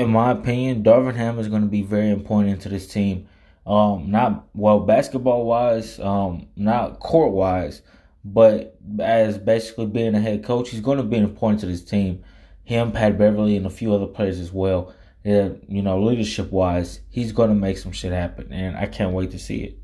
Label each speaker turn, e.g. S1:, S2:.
S1: in my opinion, Darvin Ham is going to be very important to this team. Um, not well basketball wise, um, not court wise, but as basically being a head coach, he's going to be important to this team. Him, Pat Beverley, and a few other players as well. Yeah, you know, leadership wise, he's going to make some shit happen, and I can't wait to see it.